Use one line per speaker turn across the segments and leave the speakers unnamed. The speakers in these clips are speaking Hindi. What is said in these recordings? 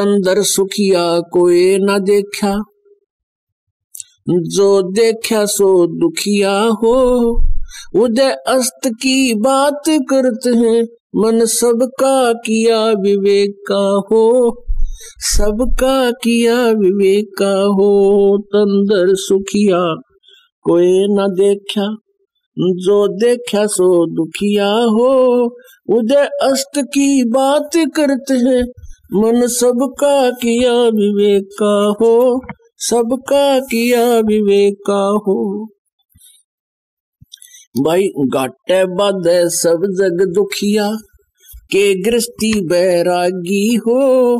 तंदर सुखिया कोई न देखा जो देखा सो दुखिया हो। उदय अस्त की बात करते हैं, मन सबका किया विवेक का हो। सबका किया विवेक का हो, तंदर सुखिया कोई न देखा जो देखा सो दुखिया हो, उदय अस्त की बात करते हैं मन सबका किया विवेक हो, सबका किया विवेक हो। भाई, घाटे बद सब जग दुखिया, के गृष्टि बैरागी हो।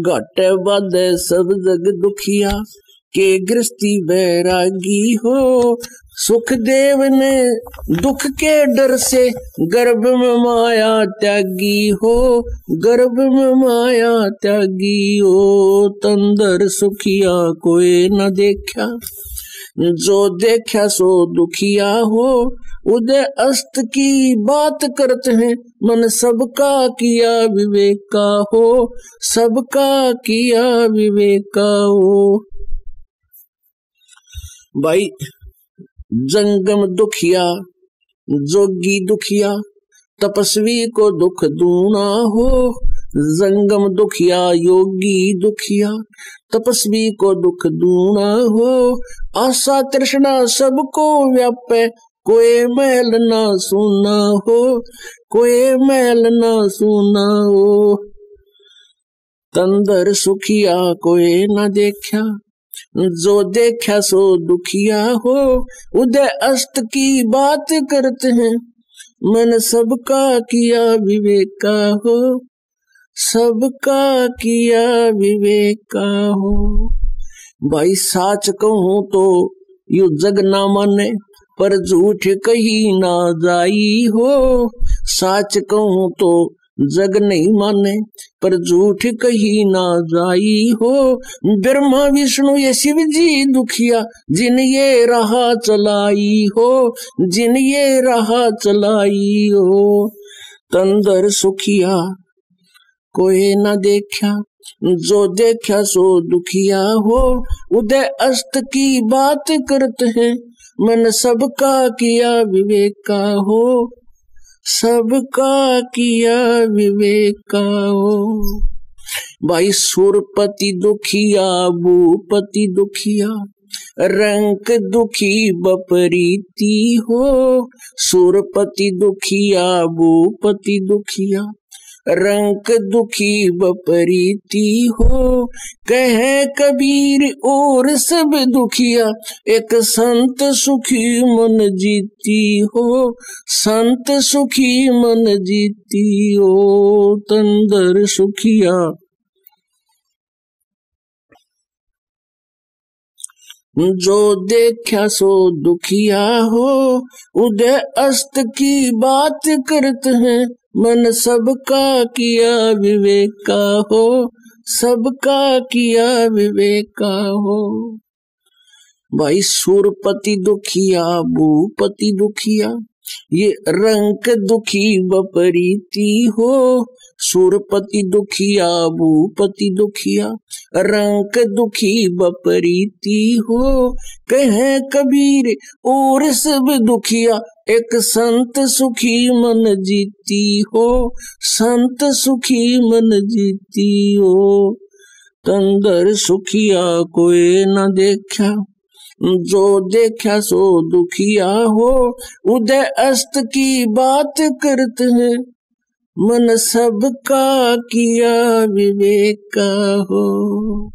घाटे बद सब जग दुखिया के गृष्टि बैरागी हो। सुखदेव ने दुख के डर से गर्भ में माया त्यागी हो। गर्भ में माया त्यागी हो, तंदर सुखिया कोई न देखा। जो देखा सो दुखिया हो। उदय अस्त की बात करते हैं, मन सबका किया विवेका हो। सबका किया विवेका हो। भाई, जंगम दुखिया, जोगी दुखिया, तपस्वी को दुख दूना हो, जंगम दुखिया, योगी दुखिया, तपस्वी को दुख दूना हो, आशा तृष्णा सबको व्यापे, कोई मैल ना सुना हो, कोई मैल ना सुना हो। तंदर सुखिया कोई ना देखा जो देखा सो दुखिया हो, उदय अस्त की बात करते हैं। मन सबका किया विवेक हो, सबका किया विवेका हो। भाई साच कहूँ तो यू जग ना माने, पर झूठ कही ना जाई हो। साच कहूँ तो जग नहीं माने, पर झूठ कही ना जाई हो। ब्रह्मा, विष्णु, ये शिव जी दुखिया, जिन ये रहा चलाई हो, जिन ये रहा चलाई हो। तंदर सुखिया कोई न देखा जो देखा सो दुखिया हो। उदय अस्त की बात करते हैं, मन सबका किया विवेका हो। सबका किया विवेकाओ। भाई सुरपति दुखिया, भूपति दुखिया, रंक दुखी बपरीती हो। सुरपति दुखिया, भूपति दुखिया रंक दुखी बपरीती हो। कहे कबीर और सब दुखिया, एक संत सुखी मन जीती हो। संत सुखी मन जीती हो, तंदर सुखिया। जो देखा सो दुखिया हो। उदय अस्त की बात करते हैं। मन सबका किया विवेक का हो, सबका किया विवेक का हो। भाई, सुरपति दुखिया, भूपति दुखिया ये रंक दुखी बपरीती हो, सुरपति दुखिया, भूपति दुखिया। रंक दुखी बपरीती हो, कहे कबीर, और सब दुखिया। एक संत सुखी मन जीती हो, संत सुखी मन जीती हो। तंदर सुखिया कोई न देखा जो देखा सो दुखिया हो, उदय अस्त की बात करते हैं। मन सबका किया विवेक का हो।